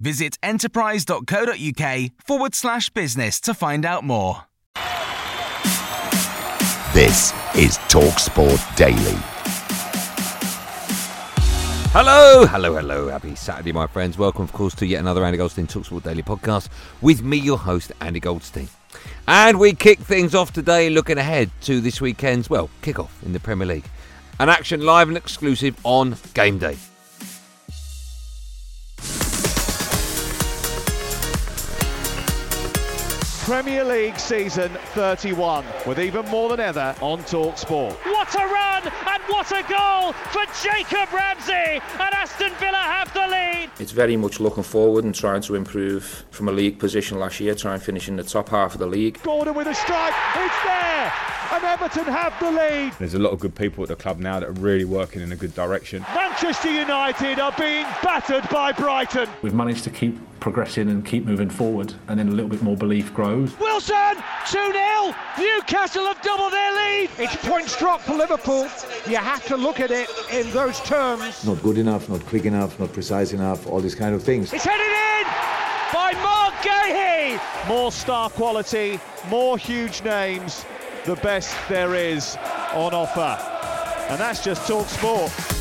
Visit enterprise.co.uk forward slash business to find out more. This is TalkSport Daily. Hello, hello, hello. Happy Saturday, my friends. Welcome, of course, to yet another Andy Goldstein Talksport Daily podcast with me, your host, Andy Goldstein. And we kick things off today looking ahead to this weekend's, well, kick-off in the Premier League. An action live and exclusive on game day. Premier League season 31 with even more than ever on Talk Sport. What a run and what a goal for Jacob Ramsey and Aston Villa have the lead. It's very much looking forward and trying to improve from a league position last year, try and finish in the top half of the league. Gordon with a strike, it's there and Everton have the lead. There's a lot of good people at the club now that are really working in a good direction. Manchester United are being battered by Brighton. We've managed to keep progressing and keep moving forward, and then a little bit more belief grows. Wilson, 2 0. Newcastle have doubled their lead. It's points drop for Liverpool. You have to look at it in those terms. Not good enough, not quick enough, not precise enough, all these kind of things. It's headed in by Marc Guéhi. More star quality, more huge names, the best there is on offer. And that's just Talk Sport.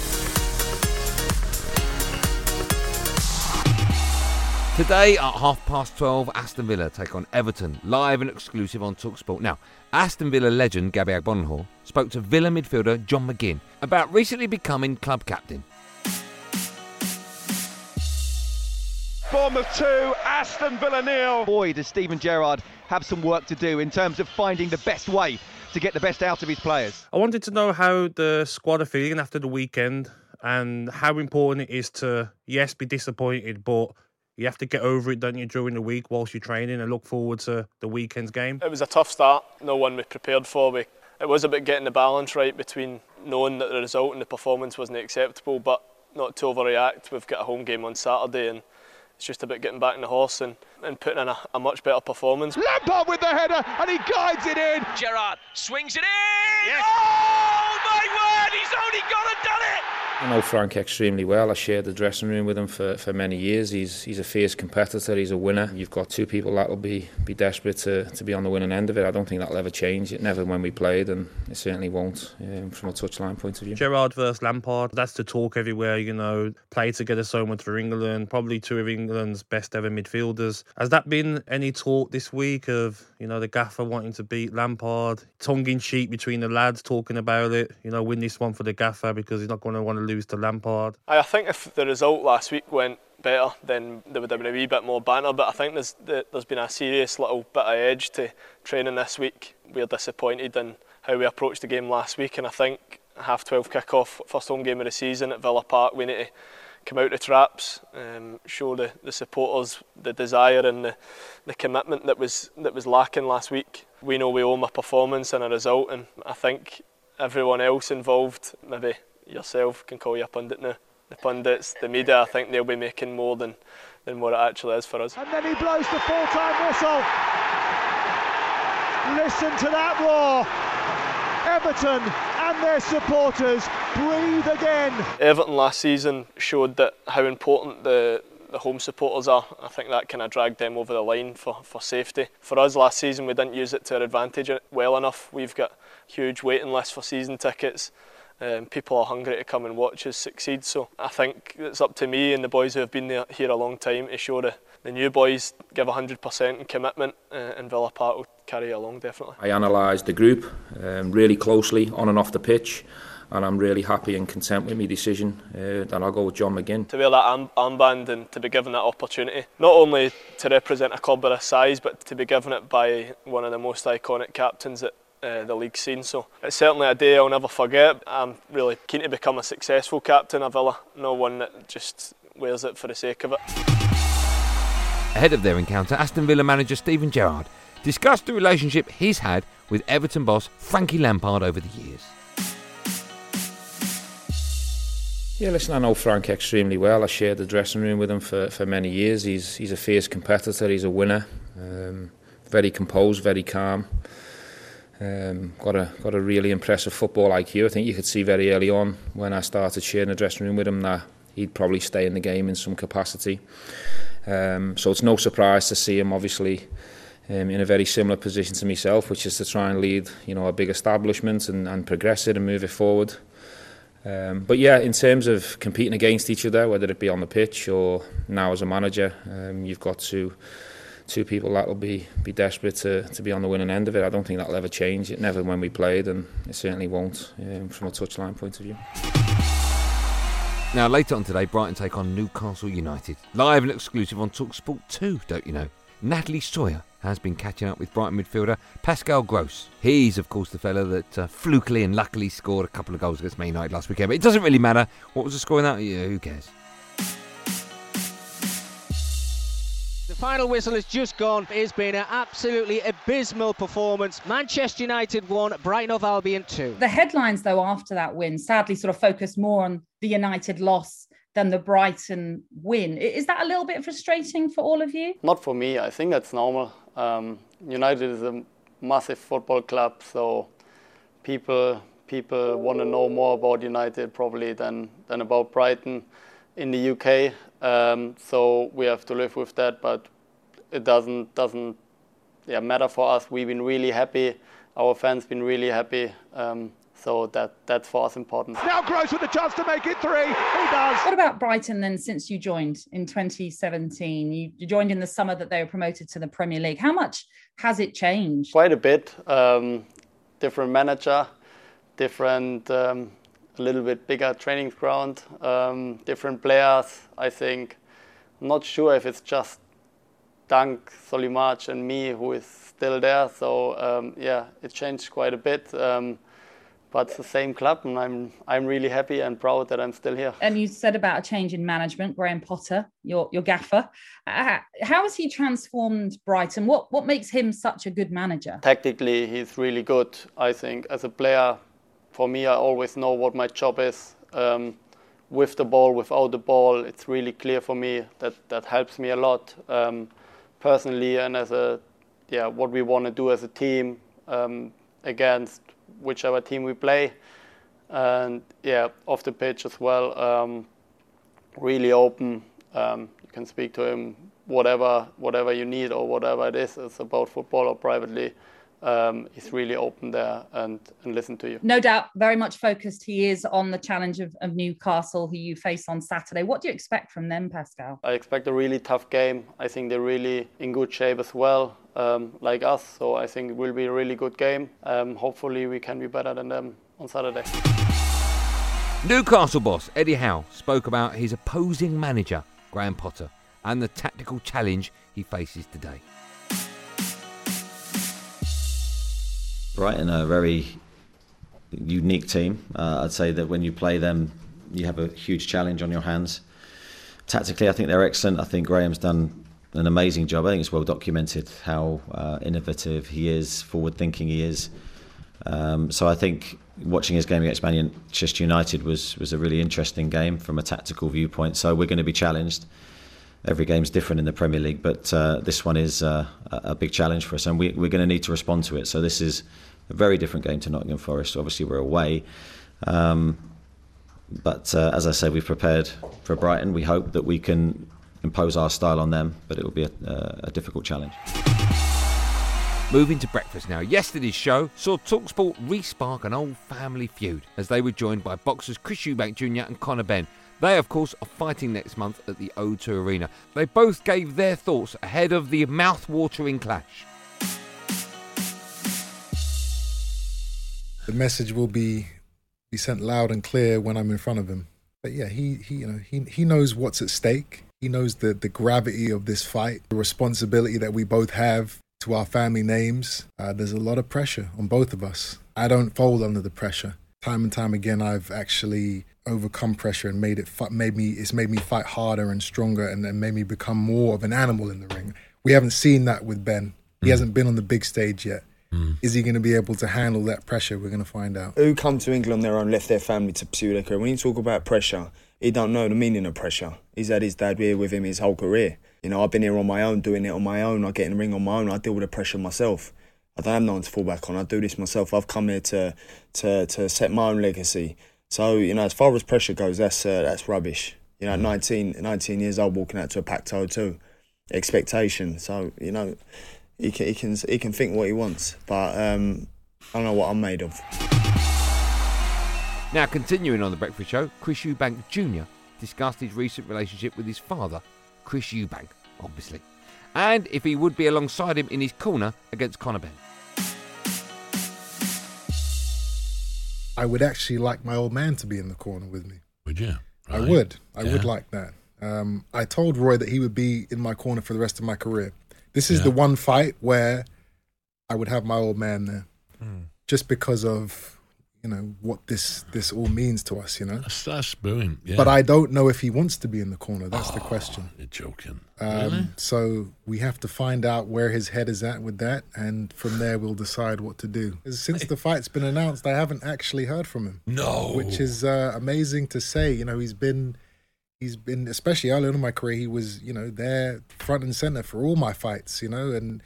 Today at half past 12, Aston Villa take on Everton, live and exclusive on Talksport. Now, Aston Villa legend Gabby Agbonlahor spoke to Villa midfielder John McGinn about recently becoming club captain. Bournemouth 2, Aston Villa nil. Boy, does Steven Gerrard have some work to do in terms of finding the best way to get the best out of his players. I wanted to know how the squad are feeling after the weekend and how important it is to, yes, be disappointed, but you have to get over it, don't you, during the week whilst you're training and look forward to the weekend's game? It was a tough start, no one we prepared for. We, it was about getting the balance right between knowing that the result and the performance wasn't acceptable, but not to overreact. We've got a home game on Saturday and it's just about getting back in the horse and, and putting in a, a much better performance. Lampard with the header and he guides it in. Gerrard swings it in. Yes. Oh my word, he's only gone and done it. I know Frank extremely well. I shared the dressing room with him for, for many years. He's he's a fierce competitor. He's a winner. You've got two people that will be be desperate to, to be on the winning end of it. I don't think that'll ever change. It never when we played, and it certainly won't um, from a touchline point of view. Gerrard versus Lampard. That's the talk everywhere. You know, play together so much for England. Probably two of England's best ever midfielders. Has that been any talk this week of you know the gaffer wanting to beat Lampard, tongue in cheek between the lads talking about it? You know, win this one for the gaffer because he's not going to want to lose to Lampard. I think if the result last week went better, then there would have been a wee bit more banter. But I think there's there's been a serious little bit of edge to training this week. We're disappointed in how we approached the game last week, and I think half 12 kick-off, first home game of the season at Villa Park, we need to come out of traps, um, show the, the supporters the desire and the, the commitment that was that was lacking last week. We know we owe them a performance and a result, and I think everyone else involved, maybe yourself can call you a pundit now. The pundits, the media, I think they'll be making more than, than what it actually is for us. And then he blows the full-time whistle. Listen to that roar. Everton and their supporters breathe again. Everton last season showed that how important the the home supporters are. I think that kind of dragged them over the line for, for safety. For us last season, we didn't use it to our advantage uh, well enough. We've got huge waiting lists for season tickets. um, people are hungry to come and watch us succeed. So I think it's up to me and the boys who have been there, here a long time to show the, the new boys give 100% in commitment uh, and Villa Park will carry along definitely. I analysed the group um, really closely on and off the pitch and I'm really happy and content with my decision uh, and I'll go with John McGinn. To wear that arm armband and to be given that opportunity, not only to represent a club of a size but to be given it by one of the most iconic captains that uh, the league scene. So it's certainly a day I'll never forget. I'm really keen to become a successful captain of Villa, no one that just wears it for the sake of it. Ahead of their encounter, Aston Villa manager Steven Gerrard discussed the relationship he's had with Everton boss Frankie Lampard over the years. Yeah, listen, I know Frank extremely well. I shared the dressing room with him for, for many years. He's he's a fierce competitor. He's a winner. Um, very composed, very calm. Um, got a got a really impressive football IQ. I think you could see very early on when I started sharing the dressing room with him that he'd probably stay in the game in some capacity. Um, so it's no surprise to see him obviously um, in a very similar position to myself, which is to try and lead you know a big establishment and, and progress it and move it forward. Um, but yeah, in terms of competing against each other, whether it be on the pitch or now as a manager, um, you've got to two people that will be be desperate to, to be on the winning end of it. I don't think that'll ever change. It never when we played, and it certainly won't um, from a touchline point of view. Now, later on today, Brighton take on Newcastle United. Live and exclusive on Talksport 2, don't you know? Natalie Sawyer has been catching up with Brighton midfielder Pascal Gross. He's, of course, the fellow that uh, flukily and luckily scored a couple of goals against Man United last weekend. But it doesn't really matter. What was the score in that? Yeah, who cares? Final whistle has just gone. It's been an absolutely abysmal performance. Manchester United one, Brighton of Albion 2. The headlines, though, after that win sadly sort of focused more on the United loss than the Brighton win. Is that a little bit frustrating for all of you? Not for me. I think that's normal. Um, United is a massive football club, so people people want to know more about United probably than than about Brighton in the UK. Um, so we have to live with that, but it doesn't doesn't yeah, matter for us. We've been really happy. Our fans been really happy. Um, so that that's for us important. Now Gross with the chance to make it three. He does. What about Brighton then? Since you joined in 2017, you, you joined in the summer that they were promoted to the Premier League. How much has it changed? Quite a bit. Um, different manager, different, um, a little bit bigger training ground, um, different players. I think. I'm not sure if it's just Dunk, Solly March, and me who is still there. So um, yeah, it changed quite a bit. Um, but it's the same club, and I'm I'm really happy and proud that I'm still here. And you said about a change in management, Graham Potter, your your gaffer. Uh, how has he transformed Brighton? What what makes him such a good manager? Tactically, he's really good. I think as a player, for me, I always know what my job is. Um, with the ball, without the ball, it's really clear for me. That that helps me a lot um, personally and as a yeah what we want to do as a team um, against whichever team we play. And yeah, off the pitch as well, um, really open. Um, you can speak to him whatever whatever you need or whatever it is. It's about football or privately. Um, he's really open there and, and listen to you. No doubt, very much focused he is on the challenge of, of Newcastle, who you face on Saturday. What do you expect from them, Pascal? I expect a really tough game. I think they're really in good shape as well, um, like us. So I think it will be a really good game. Um, hopefully, we can be better than them on Saturday. Newcastle boss Eddie Howe spoke about his opposing manager, Graham Potter, and the tactical challenge he faces today. Brighton are a very unique team. Uh, I'd say that when you play them, you have a huge challenge on your hands. Tactically, I think they're excellent. I think Graham's done an amazing job. I think it's well documented how uh, innovative he is, forward thinking he is. Um, so I think watching his game against Manchester United was was a really interesting game from a tactical viewpoint. So we're going to be challenged. Every game's different in the Premier League, but uh, this one is uh, a big challenge for us, and we, we're going to need to respond to it. So this is a very different game to Nottingham Forest. Obviously, we're away. Um, but uh, as I said, we've prepared for Brighton. We hope that we can impose our style on them, but it will be a, a difficult challenge. Moving to breakfast now. Yesterday's show saw Talksport respark an old family feud as they were joined by boxers Chris Eubank Jr. and Conor Benn. They, of course, are fighting next month at the O2 Arena. They both gave their thoughts ahead of the mouth-watering clash. The message will be be sent loud and clear when I'm in front of him. But yeah, he, he you know he he knows what's at stake. He knows the the gravity of this fight, the responsibility that we both have to our family names. Uh, there's a lot of pressure on both of us. I don't fold under the pressure. Time and time again, I've actually overcome pressure and made it made me it's made me fight harder and stronger and, and made me become more of an animal in the ring. We haven't seen that with Benn. He mm. hasn't been on the big stage yet. Mm. Is he going to be able to handle that pressure? We're going to find out. Who come to England on their own, left their family to pursue their career. When you talk about pressure, he don't know the meaning of pressure. He's had his dad here with him his whole career. You know, I've been here on my own, doing it on my own. I get in the ring on my own. I deal with the pressure myself. I don't have no one to fall back on. I do this myself. I've come here to to to set my own legacy. So you know, as far as pressure goes, that's uh, that's rubbish. You know, 19, 19 years old, walking out to a packed O2, expectation. So you know, he can he can he can think what he wants, but um, I don't know what I'm made of. Now, continuing on the Breakfast Show, Chris Eubank Jr. discussed his recent relationship with his father, Chris Eubank, obviously, and if he would be alongside him in his corner against Conor Benn. I would actually like my old man to be in the corner with me. Would you? Right. I would. I yeah. would like that. Um, I told Roy that he would be in my corner for the rest of my career. This is yeah. the one fight where I would have my old man there, mm. just because of you know what this this all means to us. You know, that's, that's brilliant. Yeah. But I don't know if he wants to be in the corner. That's oh, the question. You're joking. Um, really? So we have to find out where his head is at with that, and from there we'll decide what to do. Since the fight's been announced, I haven't actually heard from him. No, which is uh, amazing to say. You know, he's been he's been especially early on in my career he was you know there front and center for all my fights you know and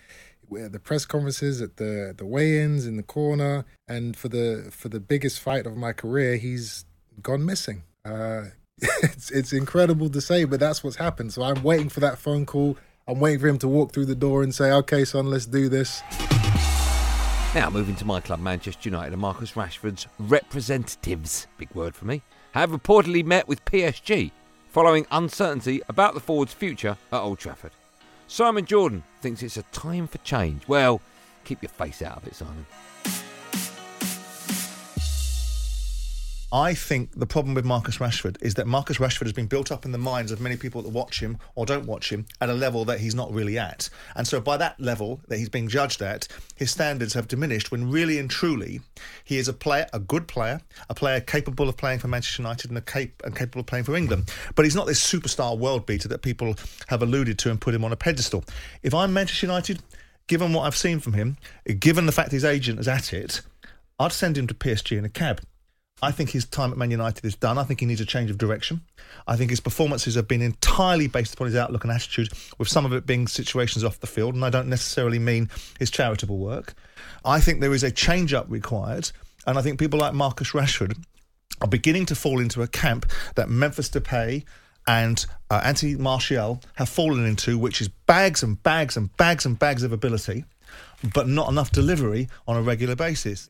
the press conferences at the the weigh-ins in the corner. And for the for the biggest fight of my career he's gone missing. Uh, it's it's incredible to say but that's what's happened. So i'm waiting for that phone call. I'm waiting for him to walk through the door and say okay son let's do this. Now moving to my club manchester united and marcus rashford's representatives big word for me have reportedly met with psg following uncertainty about the forward's future at Old Trafford. Simon Jordan thinks it's a time for change. Well, keep your face out of it, Simon. I think the problem with Marcus Rashford is that Marcus Rashford has been built up in the minds of many people that watch him or don't watch him at a level that he's not really at. And so, by that level that he's being judged at, his standards have diminished when really and truly he is a player, a good player, a player capable of playing for Manchester United and, cap- and capable of playing for England. But he's not this superstar world beater that people have alluded to and put him on a pedestal. If I'm Manchester United, given what I've seen from him, given the fact his agent is at it, I'd send him to PSG in a cab. I think his time at Man United is done. I think he needs a change of direction. I think his performances have been entirely based upon his outlook and attitude, with some of it being situations off the field. And I don't necessarily mean his charitable work. I think there is a change up required. And I think people like Marcus Rashford are beginning to fall into a camp that Memphis Depay and uh, Anthony Martial have fallen into, which is bags and bags and bags and bags of ability, but not enough delivery on a regular basis.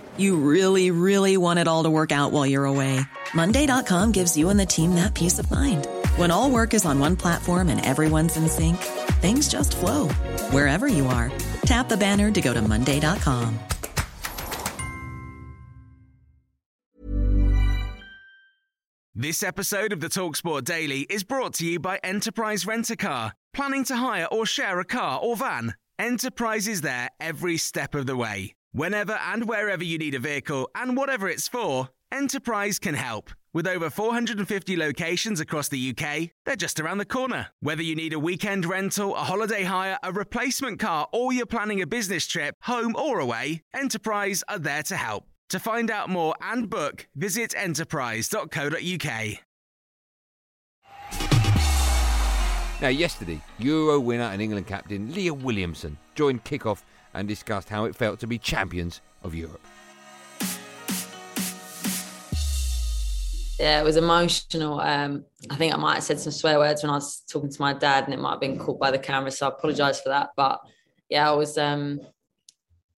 You really, really want it all to work out while you're away. Monday.com gives you and the team that peace of mind. When all work is on one platform and everyone's in sync, things just flow wherever you are. Tap the banner to go to Monday.com. This episode of the Talksport Daily is brought to you by Enterprise Rent a Car. Planning to hire or share a car or van? Enterprise is there every step of the way Whenever and wherever you need a vehicle and whatever it's for, Enterprise can help. With over 450 locations across the UK, they're just around the corner. Whether you need a weekend rental, a holiday hire, a replacement car, or you're planning a business trip, home or away, Enterprise are there to help. To find out more and book, visit enterprise.co.uk. Now, yesterday, Euro winner and England captain Leah Williamson joined kickoff and discussed how it felt to be champions of Europe. Yeah, it was emotional. Um, I think I might have said some swear words when I was talking to my dad, and it might have been caught by the camera, so I apologise for that. But yeah, I was. Um,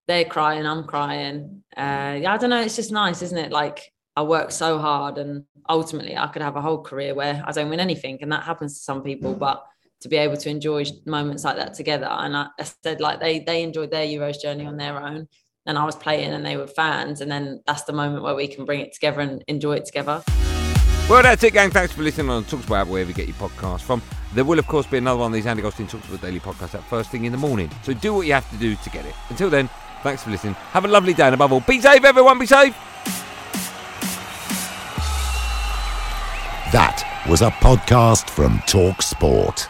they're crying, I'm crying. Uh, yeah, I don't know. It's just nice, isn't it? Like I work so hard, and ultimately, I could have a whole career where I don't win anything, and that happens to some people. But to be able to enjoy moments like that together, and I, I said like they they enjoyed their Euros journey on their own, and I was playing, and they were fans, and then that's the moment where we can bring it together and enjoy it together. Well, that's it, gang. Thanks for listening on Talksport app, wherever you get your podcast from. There will, of course, be another one of these Andy Goldstein Talksport Daily podcasts at first thing in the morning. So do what you have to do to get it. Until then, thanks for listening. Have a lovely day, and above all, be safe, everyone. Be safe. That was a podcast from Talk Sport.